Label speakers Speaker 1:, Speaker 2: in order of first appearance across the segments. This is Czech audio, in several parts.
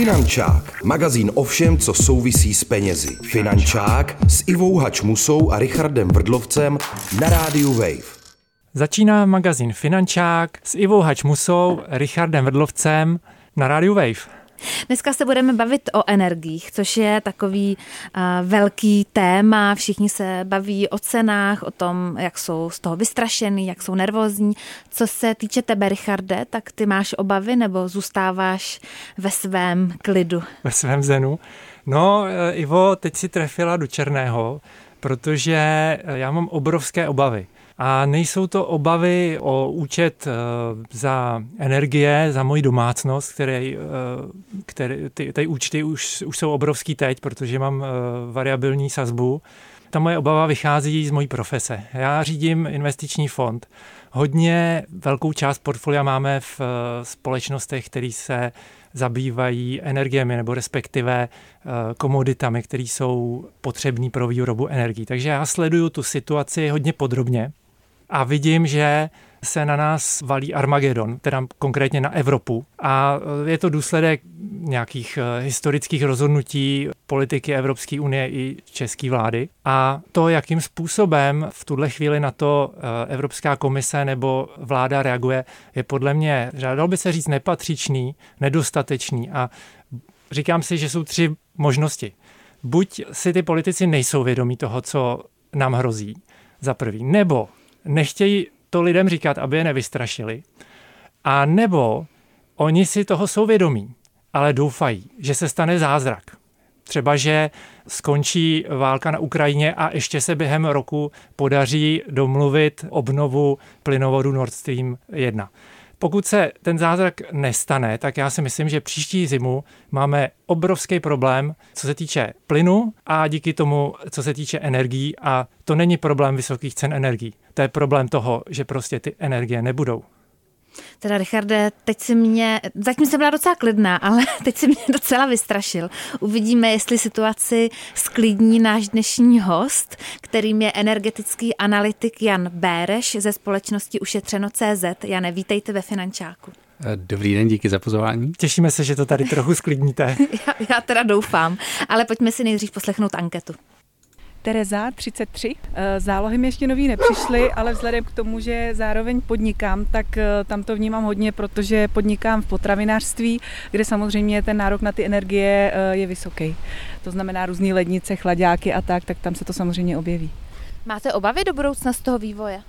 Speaker 1: Finančák, magazín o všem, co souvisí s penězi. Finančák s Ivou Hačmusou a Richardem Vrdlovcem na rádiu Wave.
Speaker 2: Začíná magazín Finančák s Ivou Hačmusou, Richardem Vrdlovcem na rádiu Wave.
Speaker 3: Dneska se budeme bavit o energiích, což je takový uh, velký téma. Všichni se baví o cenách, o tom, jak jsou z toho vystrašený, jak jsou nervózní. Co se týče tebe, Richarde, tak ty máš obavy nebo zůstáváš ve svém klidu?
Speaker 2: Ve svém zenu. No, eh, Ivo, teď si trefila do černého, protože já mám obrovské obavy. A nejsou to obavy o účet eh, za energie, za moji domácnost, které, eh, které ty, ty účty už, už jsou obrovský teď, protože mám eh, variabilní sazbu. Ta moje obava vychází z mojí profese. Já řídím investiční fond. Hodně velkou část portfolia máme v společnostech, které se zabývají energiemi nebo respektive komoditami, které jsou potřební pro výrobu energií. Takže já sleduju tu situaci hodně podrobně a vidím, že se na nás valí Armagedon, teda konkrétně na Evropu. A je to důsledek nějakých eh, historických rozhodnutí politiky Evropské unie i české vlády. A to, jakým způsobem v tuhle chvíli na to eh, Evropská komise nebo vláda reaguje, je podle mě, dalo by se říct, nepatřičný, nedostatečný. A říkám si, že jsou tři možnosti. Buď si ty politici nejsou vědomí toho, co nám hrozí, za prvý, nebo nechtějí to lidem říkat, aby je nevystrašili, a nebo oni si toho jsou vědomí, ale doufají, že se stane zázrak. Třeba, že skončí válka na Ukrajině a ještě se během roku podaří domluvit obnovu plynovodu Nord Stream 1. Pokud se ten zázrak nestane, tak já si myslím, že příští zimu máme obrovský problém, co se týče plynu a díky tomu, co se týče energií. A to není problém vysokých cen energií. To je problém toho, že prostě ty energie nebudou.
Speaker 3: Teda Richarde, teď si mě, zatím jsem byla docela klidná, ale teď si mě docela vystrašil. Uvidíme, jestli situaci sklidní náš dnešní host, kterým je energetický analytik Jan Béreš ze společnosti Ušetřeno.cz. Jane, vítejte ve Finančáku.
Speaker 4: Dobrý den, díky za pozvání.
Speaker 2: Těšíme se, že to tady trochu sklidníte.
Speaker 3: já, já teda doufám, ale pojďme si nejdřív poslechnout anketu.
Speaker 5: Tereza, 33. Eh, zálohy mi ještě nový nepřišly, ale vzhledem k tomu, že zároveň podnikám, tak eh, tam to vnímám hodně, protože podnikám v potravinářství, kde samozřejmě ten nárok na ty energie eh, je vysoký. To znamená různé lednice, chladáky a tak, tak tam se to samozřejmě objeví.
Speaker 3: Máte obavy do budoucna z toho vývoje?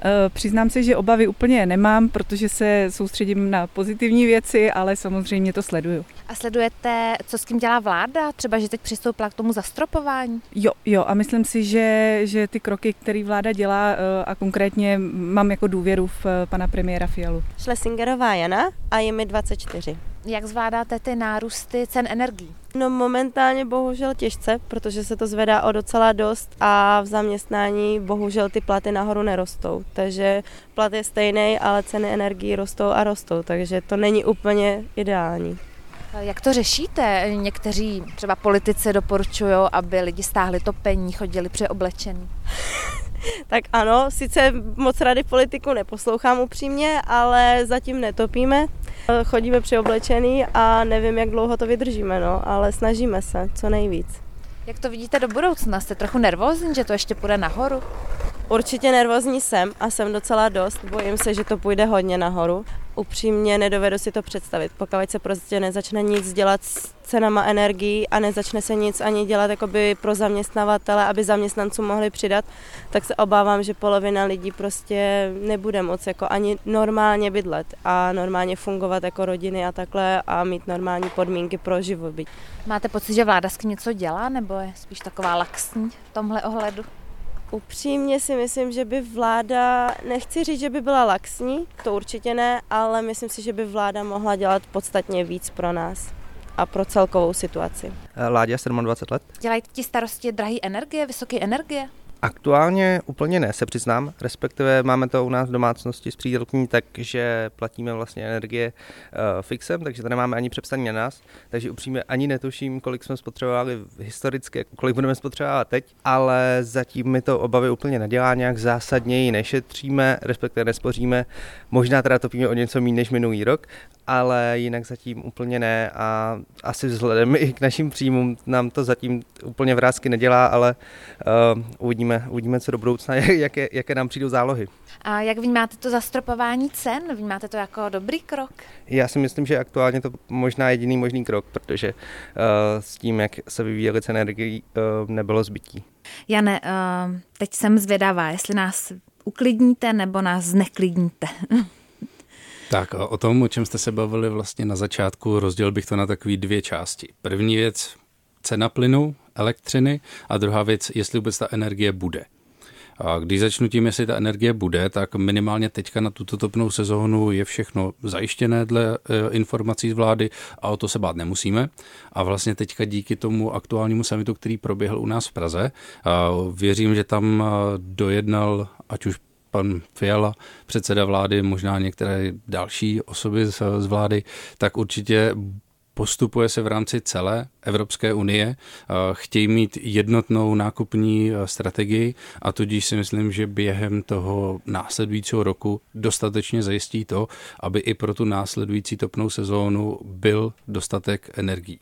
Speaker 5: Eh, přiznám se, že obavy úplně nemám, protože se soustředím na pozitivní věci, ale samozřejmě to sleduju.
Speaker 3: A sledujete, co s tím dělá vláda? Třeba, že teď přistoupila k tomu zastropování?
Speaker 5: Jo, jo, a myslím si, že, že ty kroky, které vláda dělá, eh, a konkrétně mám jako důvěru v eh, pana premiéra Fialu.
Speaker 6: Šlesingerová Jana a je mi 24.
Speaker 3: Jak zvládáte ty nárůsty cen energií?
Speaker 6: No momentálně bohužel těžce, protože se to zvedá o docela dost a v zaměstnání bohužel ty platy nahoru nerostou. Takže plat je stejný, ale ceny energií rostou a rostou, takže to není úplně ideální.
Speaker 3: Jak to řešíte? Někteří třeba politici doporučují, aby lidi stáhli topení, chodili přeoblečení.
Speaker 6: tak ano, sice moc rady politiku neposlouchám upřímně, ale zatím netopíme. Chodíme přeoblečený a nevím, jak dlouho to vydržíme, no, ale snažíme se, co nejvíc.
Speaker 3: Jak to vidíte do budoucna? Jste trochu nervózní, že to ještě půjde nahoru?
Speaker 6: Určitě nervózní jsem a jsem docela dost. Bojím se, že to půjde hodně nahoru. Upřímně nedovedu si to představit, pokud se prostě nezačne nic dělat s cenama energií a nezačne se nic ani dělat jakoby pro zaměstnavatele, aby zaměstnancům mohli přidat, tak se obávám, že polovina lidí prostě nebude moc jako ani normálně bydlet a normálně fungovat jako rodiny a takhle a mít normální podmínky pro živobytí.
Speaker 3: Máte pocit, že vláda s něco dělá nebo je spíš taková laxní v tomhle ohledu?
Speaker 6: Upřímně si myslím, že by vláda, nechci říct, že by byla laxní, to určitě ne, ale myslím si, že by vláda mohla dělat podstatně víc pro nás a pro celkovou situaci.
Speaker 7: Láďa, 27 let.
Speaker 3: Dělají ti starosti drahé energie, vysoké energie?
Speaker 7: Aktuálně úplně ne, se přiznám, respektive máme to u nás v domácnosti s přídelkyní tak, že platíme vlastně energie uh, fixem, takže to nemáme ani přepsaný na nás, takže upřímně ani netuším, kolik jsme spotřebovali historicky, kolik budeme spotřebovat teď, ale zatím mi to obavy úplně nedělá, nějak zásadněji nešetříme, respektive nespoříme, možná teda topíme o něco méně než minulý rok, ale jinak zatím úplně ne a asi vzhledem i k našim příjmům nám to zatím úplně vrázky nedělá, ale uh, uvidíme, uvidíme, co do budoucna, jaké, jaké nám přijdou zálohy.
Speaker 3: A jak vnímáte to zastropování cen? Vnímáte to jako dobrý krok?
Speaker 7: Já si myslím, že aktuálně to možná jediný možný krok, protože uh, s tím, jak se vyvíjely ceny energií, uh, nebylo zbytí.
Speaker 3: Jane, uh, teď jsem zvědavá, jestli nás uklidníte nebo nás zneklidníte.
Speaker 4: Tak o tom, o čem jste se bavili vlastně na začátku, rozdělil bych to na takové dvě části. První věc, cena plynu, elektřiny a druhá věc, jestli vůbec ta energie bude. A když začnu tím, jestli ta energie bude, tak minimálně teďka na tuto topnou sezónu je všechno zajištěné dle e, informací z vlády a o to se bát nemusíme. A vlastně teďka díky tomu aktuálnímu samitu, který proběhl u nás v Praze, věřím, že tam dojednal ať už pan Fiala, předseda vlády, možná některé další osoby z, z vlády, tak určitě postupuje se v rámci celé Evropské unie, chtějí mít jednotnou nákupní strategii a tudíž si myslím, že během toho následujícího roku dostatečně zajistí to, aby i pro tu následující topnou sezónu byl dostatek energií.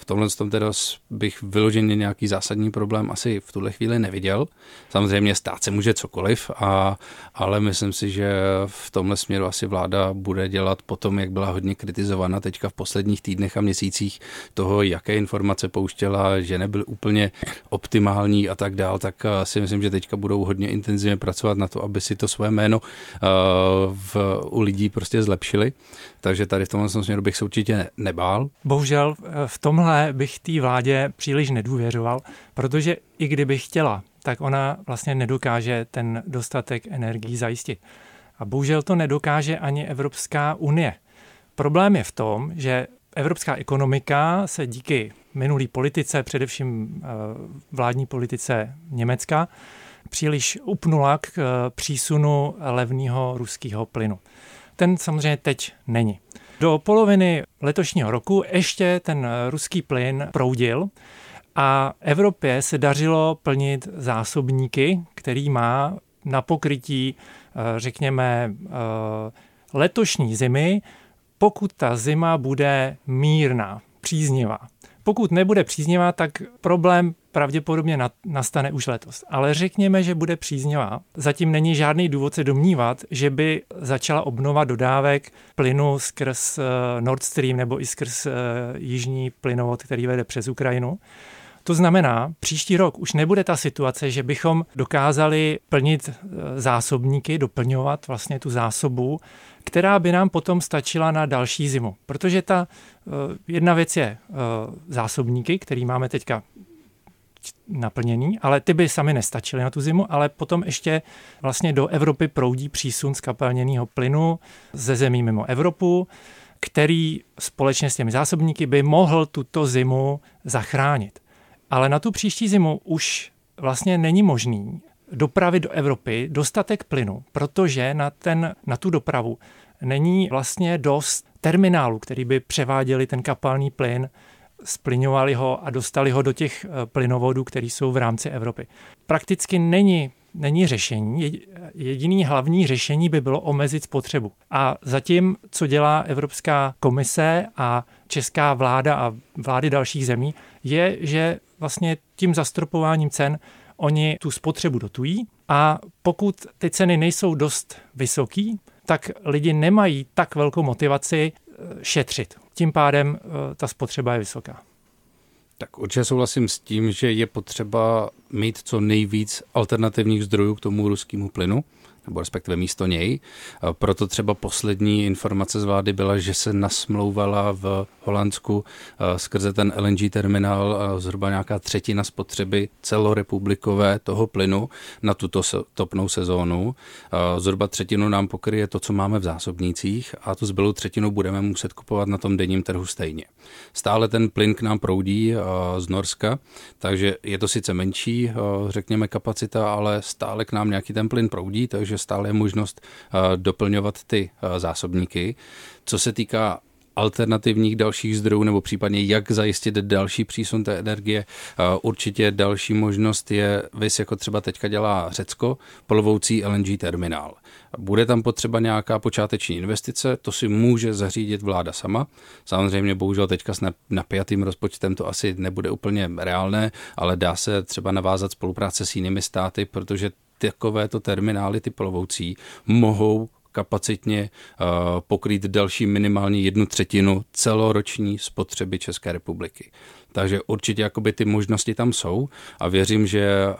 Speaker 4: V tomhle tom teda bych vyloženě nějaký zásadní problém asi v tuhle chvíli neviděl. Samozřejmě stát se může cokoliv, a, ale myslím si, že v tomhle směru asi vláda bude dělat potom, jak byla hodně kritizována teďka v posledních týdnech a měsících toho, jaké informace pouštěla, že nebyl úplně optimální a tak dál, tak eh, si myslím, že teďka budou hodně intenzivně pracovat na to, aby si to své jméno uh, v, u lidí prostě zlepšili. Takže tady v tomhle směru bych se určitě nebál.
Speaker 2: Bohužel eh, v tomhle bych té vládě příliš nedůvěřoval, protože i kdyby chtěla, tak ona vlastně nedokáže ten dostatek energií zajistit. A bohužel to nedokáže ani Evropská unie. Problém je v tom, že evropská ekonomika se díky minulý politice, především eh, vládní politice Německa, příliš upnula k eh, přísunu levného ruského plynu ten samozřejmě teď není. Do poloviny letošního roku ještě ten ruský plyn proudil a Evropě se dařilo plnit zásobníky, který má na pokrytí, eh, řekněme, eh, letošní zimy, pokud ta zima bude mírná, příznivá. Pokud nebude příznivá, tak problém pravděpodobně nastane už letos. Ale řekněme, že bude příznivá. Zatím není žádný důvod se domnívat, že by začala obnova dodávek plynu skrz eh, Nord Stream nebo i skrz eh, jižní plynovod, který vede přes Ukrajinu. To znamená, příští rok už nebude ta situace, že bychom dokázali plnit eh, zásobníky, doplňovat vlastně tu zásobu, která by nám potom stačila na další zimu. Protože ta jedna věc je zásobníky, který máme teďka naplněný, ale ty by sami nestačily na tu zimu, ale potom ještě vlastně do Evropy proudí přísun skapalněného plynu ze zemí mimo Evropu, který společně s těmi zásobníky by mohl tuto zimu zachránit. Ale na tu příští zimu už vlastně není možný dopravit do Evropy dostatek plynu, protože na, ten, na tu dopravu není vlastně dost terminálů, který by převáděli ten kapalný plyn splňovali ho a dostali ho do těch eh, plynovodů, které jsou v rámci Evropy. Prakticky není není řešení. Jediný hlavní řešení by bylo omezit spotřebu. A zatím, co dělá Evropská komise a česká vláda a vlády dalších zemí, je, že vlastně tím zastropováním cen oni tu spotřebu dotují a pokud ty ceny nejsou dost vysoký, tak lidi nemají tak velkou motivaci eh, šetřit tím pádem eh, ta spotřeba je vysoká.
Speaker 4: Tak určitě souhlasím s tím, že je potřeba mít co nejvíc alternativních zdrojů k tomu ruskému plynu. Nebo respektive místo něj. Proto třeba poslední informace z vlády byla, že se nasmlouvala v Holandsku skrze ten LNG terminál zhruba nějaká třetina spotřeby celorepublikové toho plynu na tuto topnou sezónu. Zhruba třetinu nám pokryje to, co máme v zásobnících a tu zbylou třetinu budeme muset kupovat na tom denním trhu stejně. Stále ten plyn k nám proudí z Norska, takže je to sice menší, řekněme, kapacita, ale stále k nám nějaký ten plyn proudí, takže stále je možnost doplňovat ty zásobníky. Co se týká alternativních dalších zdrojů nebo případně jak zajistit další přísun té energie. Určitě další možnost je, vys jako třeba teďka dělá Řecko, plovoucí LNG terminál. Bude tam potřeba nějaká počáteční investice, to si může zařídit vláda sama. Samozřejmě bohužel teďka s napjatým rozpočtem to asi nebude úplně reálné, ale dá se třeba navázat spolupráce s jinými státy, protože takovéto terminály, ty plovoucí, mohou kapacitně eh, pokrýt další minimálně jednu třetinu celoroční spotřeby České republiky. Takže určitě jakoby ty možnosti tam jsou a věřím, že eh,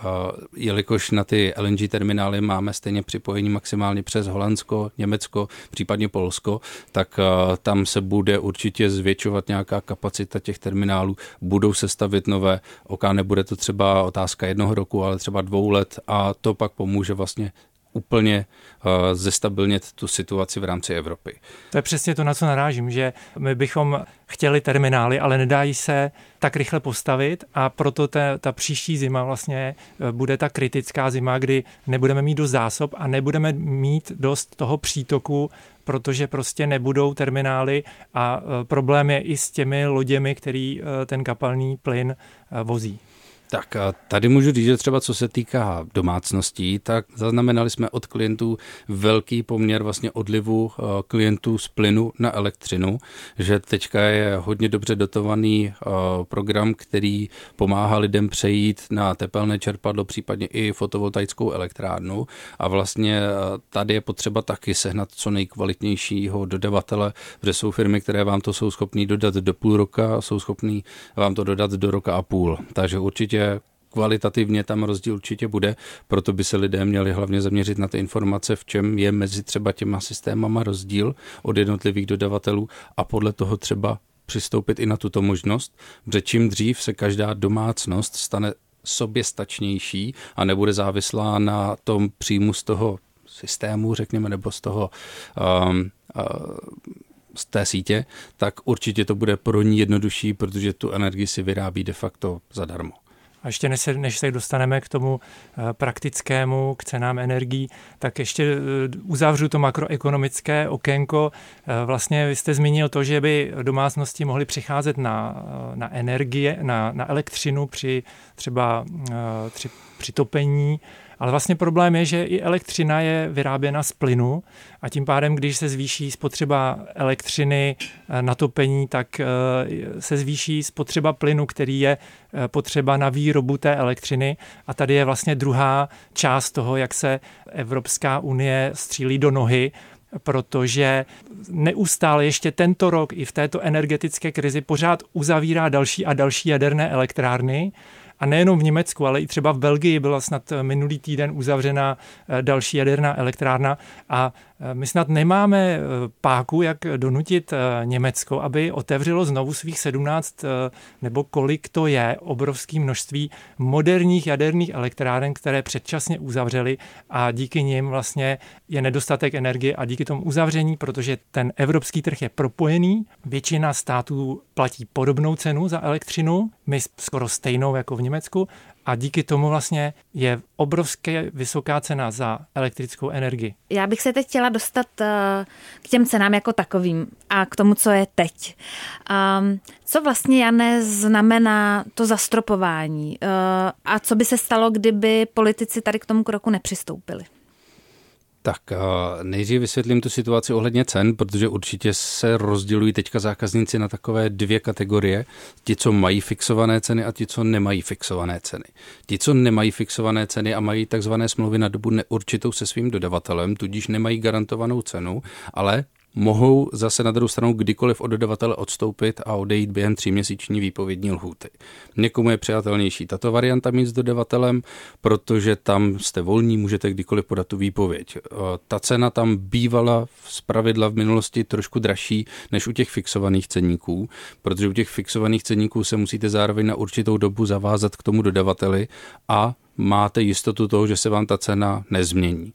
Speaker 4: jelikož na ty LNG terminály máme stejně připojení maximálně přes Holandsko, Německo, případně Polsko, tak eh, tam se bude určitě zvětšovat nějaká kapacita těch terminálů, budou se stavit nové, oká nebude to třeba otázka jednoho roku, ale třeba dvou let. A to pak pomůže vlastně úplně uh, zestabilnit tu situaci v rámci Evropy.
Speaker 2: To je přesně to, na co narážím, že my bychom chtěli terminály, ale nedají se tak rychle postavit a proto ta, ta příští zima vlastně eh, bude ta kritická zima, kdy nebudeme mít dost zásob a nebudeme mít dost toho přítoku, protože prostě nebudou terminály a eh, problém je i s těmi loděmi, který ten kapalný plyn vozí.
Speaker 4: Tak a tady můžu říct, že třeba co se týká domácností, tak zaznamenali jsme od klientů velký poměr vlastně odlivu eh, klientů z plynu na elektřinu, že teďka je hodně dobře dotovaný eh, program, který pomáhá lidem přejít na tepelné čerpadlo, případně i fotovoltaickou elektrárnu a vlastně eh, tady je potřeba taky sehnat co nejkvalitnějšího dodavatele, protože jsou firmy, které vám to jsou schopní dodat do půl roka, jsou schopní vám to dodat do roka a půl. Takže určitě kvalitativně tam rozdíl určitě bude, proto by se lidé měli hlavně zaměřit na ty informace, v čem je mezi třeba těma systémama rozdíl od jednotlivých dodavatelů a podle toho třeba přistoupit i na tuto možnost, protože čím dřív se každá domácnost stane soběstačnější a nebude závislá na tom příjmu z toho systému, řekněme, nebo z toho um, uh, z té sítě, tak určitě to bude pro ní jednodušší, protože tu energii si vyrábí de facto zadarmo.
Speaker 2: A ještě než se, než se dostaneme k tomu eh, praktickému, k cenám energií, tak ještě eh, uzavřu to makroekonomické okénko. Eh, vlastně vy jste zmínil to, že by domácnosti mohly přicházet na, na energie, na, na elektřinu při třeba při, při topení ale vlastně problém je, že i elektřina je vyráběna z plynu a tím pádem, když se zvýší spotřeba elektřiny eh, na topení, tak eh, se zvýší spotřeba plynu, který je eh, potřeba na výrobu té elektřiny. A tady je vlastně druhá část toho, jak se Evropská unie střílí do nohy, protože neustále ještě tento rok i v této energetické krizi pořád uzavírá další a další jaderné elektrárny a nejenom v Německu, ale i třeba v Belgii byla snad minulý týden uzavřena eh, další jaderná elektrárna. A my snad nemáme eh, páku, jak donutit eh, Německo, aby otevřelo znovu svých 17 nebo kolik to je, obrovské množství moderních jaderných elektráren, které předčasně uzavřely a díky nim vlastně je nedostatek energie a díky tomu uzavření, protože ten evropský trh je propojený, většina států platí podobnou cenu za elektřinu, my skoro stejnou jako v Německu a díky tomu vlastně je obrovské vysoká cena za elektrickou energii.
Speaker 3: Já bych se teď chtěla dostat eh, k těm cenám jako takovým a k tomu, co je teď. Um, co vlastně, Jane, znamená to zastropování uh, a co by se stalo, kdyby politici tady k tomu kroku nepřistoupili?
Speaker 4: Tak nejdřív vysvětlím tu situaci ohledně cen, protože určitě se rozdělují teďka zákazníci na takové dvě kategorie. Ti, co mají fixované ceny a ti, co nemají fixované ceny. Ti, co nemají fixované ceny a mají takzvané smlouvy na dobu neurčitou se svým dodavatelem, tudíž nemají garantovanou cenu, ale mohou zase na druhou stranu kdykoliv od dodavatele odstoupit a odejít během tříměsíční výpovědní lhůty. Někomu je přijatelnější tato varianta mít s dodavatelem, protože tam jste volní, můžete kdykoliv podat tu výpověď. Eh, ta cena tam bývala z pravidla v minulosti trošku dražší než u těch fixovaných ceníků, protože u těch fixovaných ceníků se musíte zároveň na určitou dobu zavázat k tomu dodavateli a máte jistotu toho, že se vám ta cena nezmění.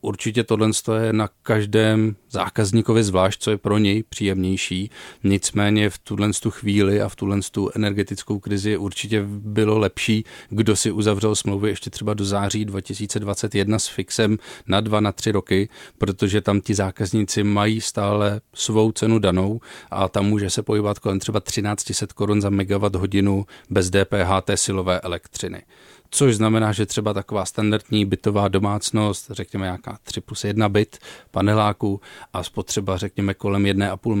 Speaker 4: Určitě tohle je na každém zákazníkovi zvlášť, co je pro něj příjemnější. Nicméně v tuhle tu chvíli a v tuhle tu energetickou krizi určitě bylo lepší, kdo si uzavřel smlouvy ještě třeba do září 2021 s fixem na dva, na tři roky, protože tam ti zákazníci mají stále svou cenu danou a tam může se pohybovat kolem třeba 1300 korun za megawatt hodinu bez DPH té silové elektřiny což znamená, že třeba taková standardní bytová domácnost, řekněme nějaká 3 plus 1 byt paneláků a spotřeba řekněme kolem 1,5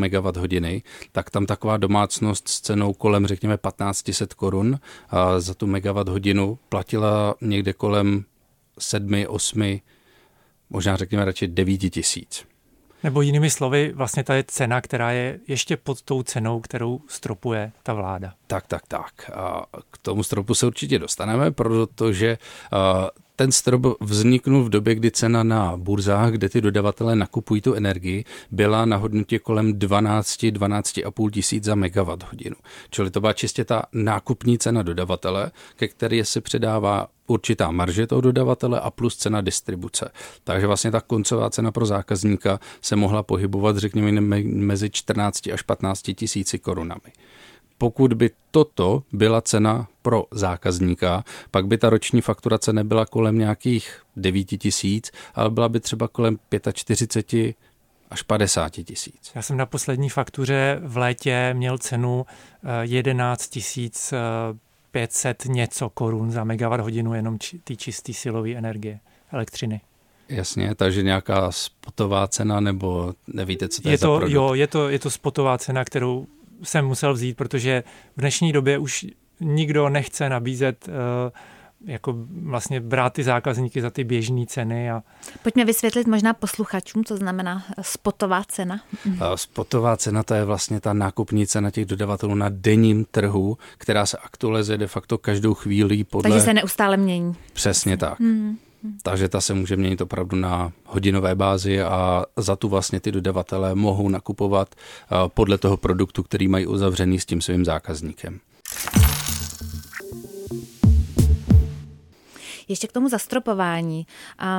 Speaker 4: MWh tak tam taková domácnost s cenou kolem řekněme 1500 korun za tu megawatt hodinu platila někde kolem 7, 8, možná řekněme radši 9 tisíc.
Speaker 2: Nebo jinými slovy, vlastně ta je cena, která je ještě pod tou cenou, kterou stropuje ta vláda.
Speaker 4: Tak, tak, tak. A k tomu stropu se určitě dostaneme, protože ten strop vzniknul v době, kdy cena na burzách, kde ty dodavatelé nakupují tu energii, byla na hodnotě kolem 12-12,5 tisíc za megawatt hodinu. Čili to byla čistě ta nákupní cena dodavatele, ke které se předává určitá marže toho dodavatele a plus cena distribuce. Takže vlastně ta koncová cena pro zákazníka se mohla pohybovat, řekněme, mezi 14 až 15 tisíci korunami pokud by toto byla cena pro zákazníka, pak by ta roční fakturace nebyla kolem nějakých 9 tisíc, ale byla by třeba kolem 45 až 50 tisíc.
Speaker 2: Já jsem na poslední faktuře v létě měl cenu 11 eh, tisíc 500 něco korun za megawatt hodinu jenom či, ty čistý silové energie, elektřiny.
Speaker 4: Jasně, takže nějaká spotová cena, nebo nevíte, co to je,
Speaker 2: je to,
Speaker 4: za produkt?
Speaker 2: Jo, je to, je to spotová cena, kterou jsem musel vzít, protože v dnešní době už nikdo nechce nabízet uh, jako vlastně brát ty zákazníky za ty běžné ceny. A...
Speaker 3: Pojďme vysvětlit možná posluchačům, co znamená spotová cena.
Speaker 4: Spotová cena to je vlastně ta nákupní cena těch dodavatelů na denním trhu, která se aktualizuje de facto každou chvíli podle...
Speaker 3: Takže se neustále mění.
Speaker 4: Přesně tak. Hmm. Takže ta se může měnit opravdu na hodinové bázi a za tu vlastně ty dodavatelé mohou nakupovat podle toho produktu, který mají uzavřený s tím svým zákazníkem.
Speaker 3: Ještě k tomu zastropování.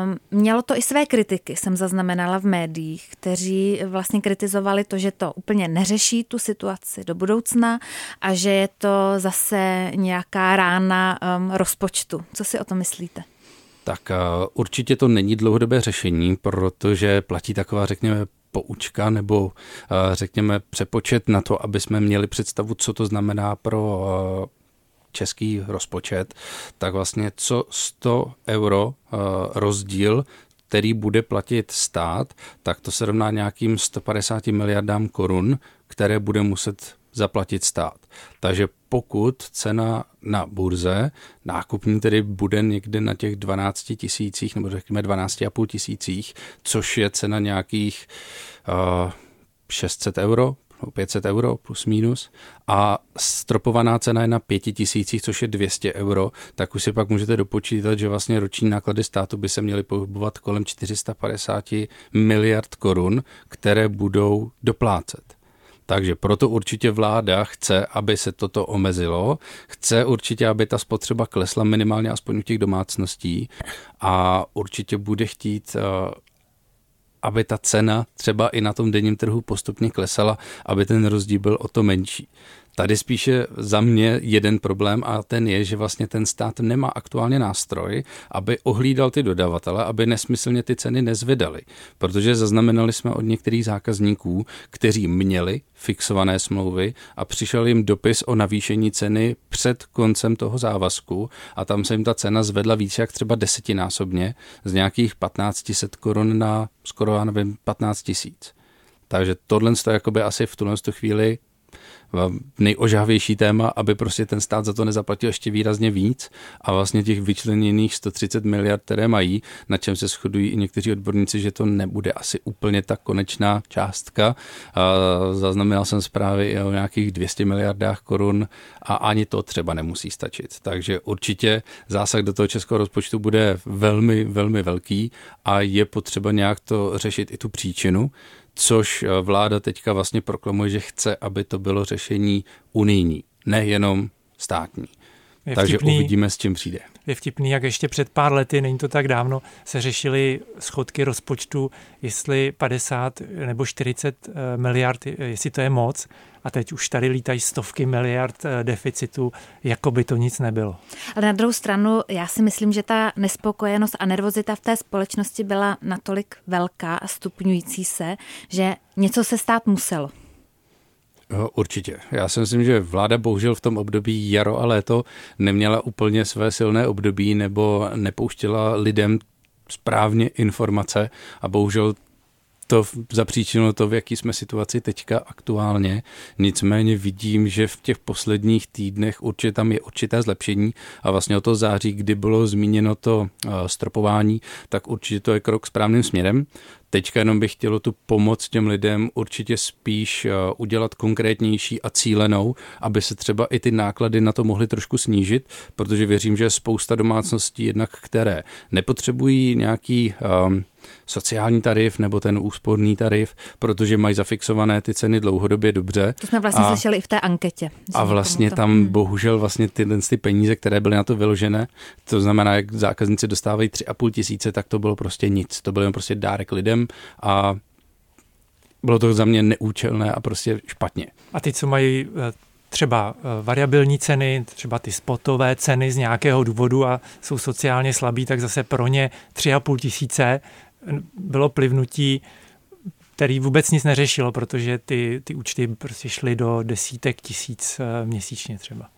Speaker 3: Um, mělo to i své kritiky, jsem zaznamenala v médiích, kteří vlastně kritizovali to, že to úplně neřeší tu situaci do budoucna a že je to zase nějaká rána um, rozpočtu. Co si o to myslíte?
Speaker 4: Tak uh, určitě to není dlouhodobé řešení, protože platí taková, řekněme, poučka nebo uh, řekněme přepočet na to, aby jsme měli představu, co to znamená pro uh, český rozpočet, tak vlastně co 100 euro rozdíl který bude platit stát, tak to se rovná nějakým 150 miliardám korun, které bude muset zaplatit stát. Takže pokud cena na burze, nákupní tedy bude někde na těch 12 tisících, nebo řekněme 12,5 tisících, což je cena nějakých uh, 600 euro 500 euro plus minus a stropovaná cena je na 5000, což je 200 euro, tak už si pak můžete dopočítat, že vlastně roční náklady státu by se měly pohybovat kolem 450 miliard korun, které budou doplácet. Takže proto určitě vláda chce, aby se toto omezilo, chce určitě, aby ta spotřeba klesla minimálně aspoň u těch domácností a určitě bude chtít eh, aby ta cena třeba i na tom denním trhu postupně klesala, aby ten rozdíl byl o to menší. Tady spíše za mě jeden problém a ten je, že vlastně ten stát nemá aktuálně nástroj, aby ohlídal ty dodavatele, aby nesmyslně ty ceny nezvedaly. Protože zaznamenali jsme od některých zákazníků, kteří měli fixované smlouvy a přišel jim dopis o navýšení ceny před koncem toho závazku a tam se jim ta cena zvedla více jak třeba desetinásobně z nějakých 1500 korun na skoro, já nevím, 15 tisíc. Takže tohle je jakoby asi v tuhle chvíli nejožávější téma, aby prostě ten stát za to nezaplatil ještě výrazně víc a vlastně těch vyčleněných 130 miliard, které mají, na čem se shodují i někteří odborníci, že to nebude asi úplně ta konečná částka. Zaznamenal jsem zprávy o nějakých 200 miliardách korun a ani to třeba nemusí stačit. Takže určitě zásah do toho českého rozpočtu bude velmi, velmi velký a je potřeba nějak to řešit i tu příčinu, což eh, vláda teďka vlastně proklamuje, že chce, aby to bylo řešení unijní, nejenom státní. Je Takže vtipný, uvidíme, s čím přijde.
Speaker 2: Je vtipný, jak ještě před pár lety, není to tak dávno, se řešily schodky rozpočtu, jestli 50 nebo 40 eh, miliard, jestli to je moc. A teď už tady lítají stovky miliard eh, deficitu, jako by to nic nebylo.
Speaker 3: Ale na druhou stranu, já si myslím, že ta nespokojenost a nervozita v té společnosti byla natolik velká a stupňující se, že něco se stát muselo.
Speaker 4: Určitě. Já si myslím, že vláda bohužel v tom období jaro a léto neměla úplně své silné období nebo nepouštěla lidem správně informace a bohužel to zapříčinilo to, v jaký jsme situaci teďka aktuálně. Nicméně vidím, že v těch posledních týdnech určitě tam je určité zlepšení a vlastně o to září, kdy bylo zmíněno to eh, stropování, tak určitě to je krok správným směrem. Teďka jenom bych chtělo tu pomoc těm lidem určitě spíš eh, udělat konkrétnější a cílenou, aby se třeba i ty náklady na to mohly trošku snížit, protože věřím, že je spousta domácností jednak, které nepotřebují nějaký um, sociální tarif nebo ten úsporný tarif, protože mají zafixované ty ceny dlouhodobě dobře.
Speaker 3: To jsme vlastně a, slyšeli i v té anketě.
Speaker 4: A vlastně tam hmm. bohužel vlastně ty, ty peníze, které byly na to vyložené, to znamená, jak zákazníci dostávají 3,5 tisíce, tak to bylo prostě nic. To byl jen prostě dárek lidem a bylo to za mě neúčelné a prostě špatně.
Speaker 2: A ty, co mají eh, třeba eh, variabilní ceny, třeba ty spotové ceny z nějakého důvodu a jsou sociálně slabí, tak zase pro ně 3,5 tisíce bylo plivnutí, který vůbec nic neřešilo, protože ty, ty účty prostě šly do desítek tisíc eh, měsíčně třeba.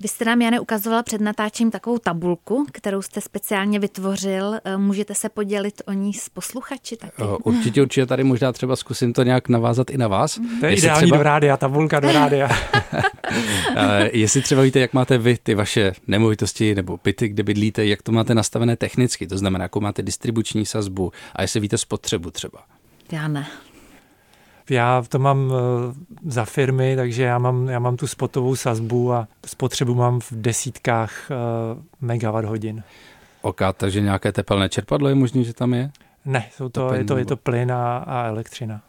Speaker 3: Vy jste nám, Jane, ukazovala před natáčím takovou tabulku, kterou jste speciálně vytvořil. Eh, můžete se podělit o ní s posluchači taky?
Speaker 4: Eh, určitě, určitě. Tady možná třeba zkusím to nějak navázat i na vás.
Speaker 2: To je Jestli ideální třeba... do rádia, tabulka do rádia.
Speaker 4: Jestli třeba víte, jak máte vy ty vaše nemovitosti nebo byty, kde bydlíte, jak to máte nastavené technicky, to znamená, jakou máte distribuční sazbu a jestli víte spotřebu třeba.
Speaker 3: Já ne.
Speaker 2: Já to mám eh, za firmy, takže já mám, já mám tu spotovou sazbu a spotřebu mám v desítkách eh, megawatt hodin.
Speaker 4: Ok, takže nějaké tepelné čerpadlo je možné, že tam je?
Speaker 2: Ne, jsou to, je, to, je to plyn a, a elektřina.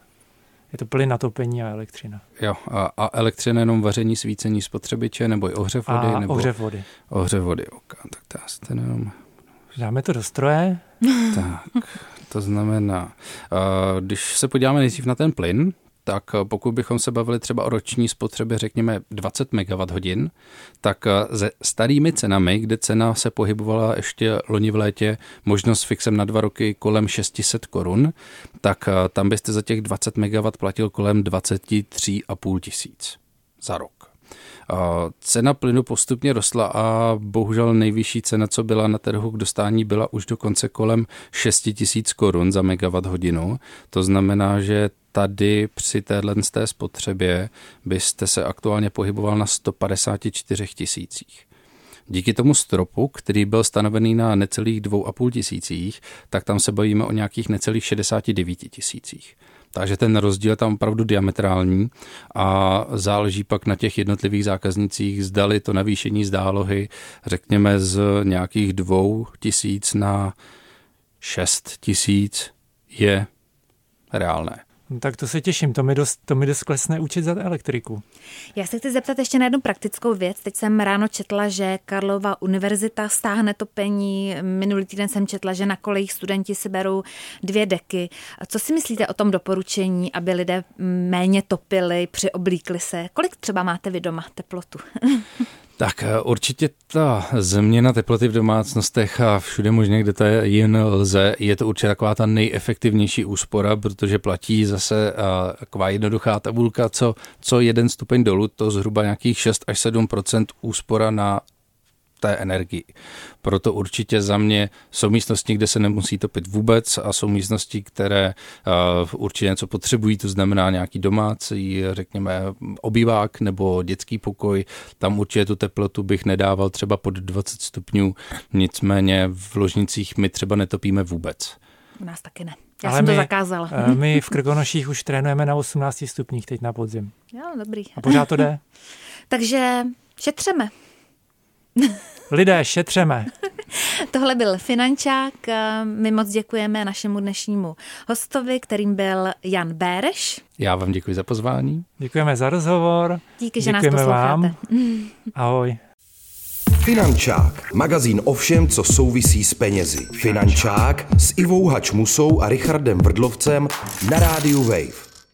Speaker 2: Je to plyn na topení a elektřina.
Speaker 4: Jo, a, a elektřina jenom vaření, svícení spotřebiče nebo i ohřev vody?
Speaker 2: A
Speaker 4: nebo
Speaker 2: ohřev vody.
Speaker 4: Ohřev vody, ok, tak to já jenom...
Speaker 2: Dáme to do stroje.
Speaker 4: Tak, to znamená, eh, když se podíváme nejdřív na ten plyn, tak eh, pokud bychom se bavili třeba o roční spotřebě, řekněme 20 MWh, tak eh, se starými cenami, kde cena se pohybovala ještě loni v létě, možnost s fixem na dva roky kolem 600 korun, tak tam byste za těch 20 MW platil kolem 23,5 tisíc za rok. Cena plynu postupně rostla a bohužel nejvyšší cena, co byla na trhu k dostání, byla už dokonce kolem 6 tisíc korun za megawatt hodinu. To znamená, že tady při téhle té spotřebě byste se aktuálně pohyboval na 154 tisících. Díky tomu stropu, který byl stanovený na necelých 2,5 tisících, tak tam se bavíme o nějakých necelých 69 tisících. Takže ten rozdíl je tam opravdu diametrální a záleží pak na těch jednotlivých zákaznicích, zdali to navýšení zdálohy, řekněme z nějakých dvou tisíc na šest tisíc je reálné.
Speaker 2: No, tak to se těším, to mi dost, to mi dost klesne učit za elektriku.
Speaker 3: Já se chci zeptat ještě na jednu praktickou věc. Teď jsem ráno četla, že Karlova univerzita stáhne topení. Minulý týden jsem četla, že na kolejích studenti si berou dvě deky. Co si myslíte o tom doporučení, aby lidé méně topili, přioblíkli se? Kolik třeba máte vy doma teplotu?
Speaker 4: Tak eh, určitě ta změna teploty v domácnostech a všude možně, kde to je jen lze, je to určitě taková ta nejefektivnější úspora, protože platí zase eh, taková jednoduchá tabulka, co, co jeden stupeň dolů, to zhruba nějakých 6 až 7% úspora na té energii. Proto určitě za mě jsou místnosti, kde se nemusí topit vůbec a jsou místnosti, které uh, určitě něco potřebují, to znamená nějaký domácí, řekněme, obývák nebo dětský pokoj. Tam určitě tu teplotu bych nedával třeba pod 20 stupňů, nicméně v ložnicích my třeba netopíme vůbec.
Speaker 3: U nás taky ne. Já Ale jsem my, to zakázala.
Speaker 2: Eh, my v Krkonoších už trénujeme na 18 stupních teď na podzim.
Speaker 3: Jo, dobrý.
Speaker 2: A pořád to jde.
Speaker 3: Takže šetřeme.
Speaker 2: Lidé, šetřeme.
Speaker 3: Tohle byl Finančák. My moc děkujeme našemu dnešnímu hostovi, kterým byl Jan Béreš.
Speaker 4: Já vám děkuji za pozvání.
Speaker 2: Děkujeme za rozhovor.
Speaker 3: Díky, že děkujeme nás posloucháte.
Speaker 2: Vám. Ahoj.
Speaker 1: Finančák, magazín o všem, co souvisí s penězi. Finančák s Ivou Hačmusou a Richardem Vrdlovcem na rádiu Wave.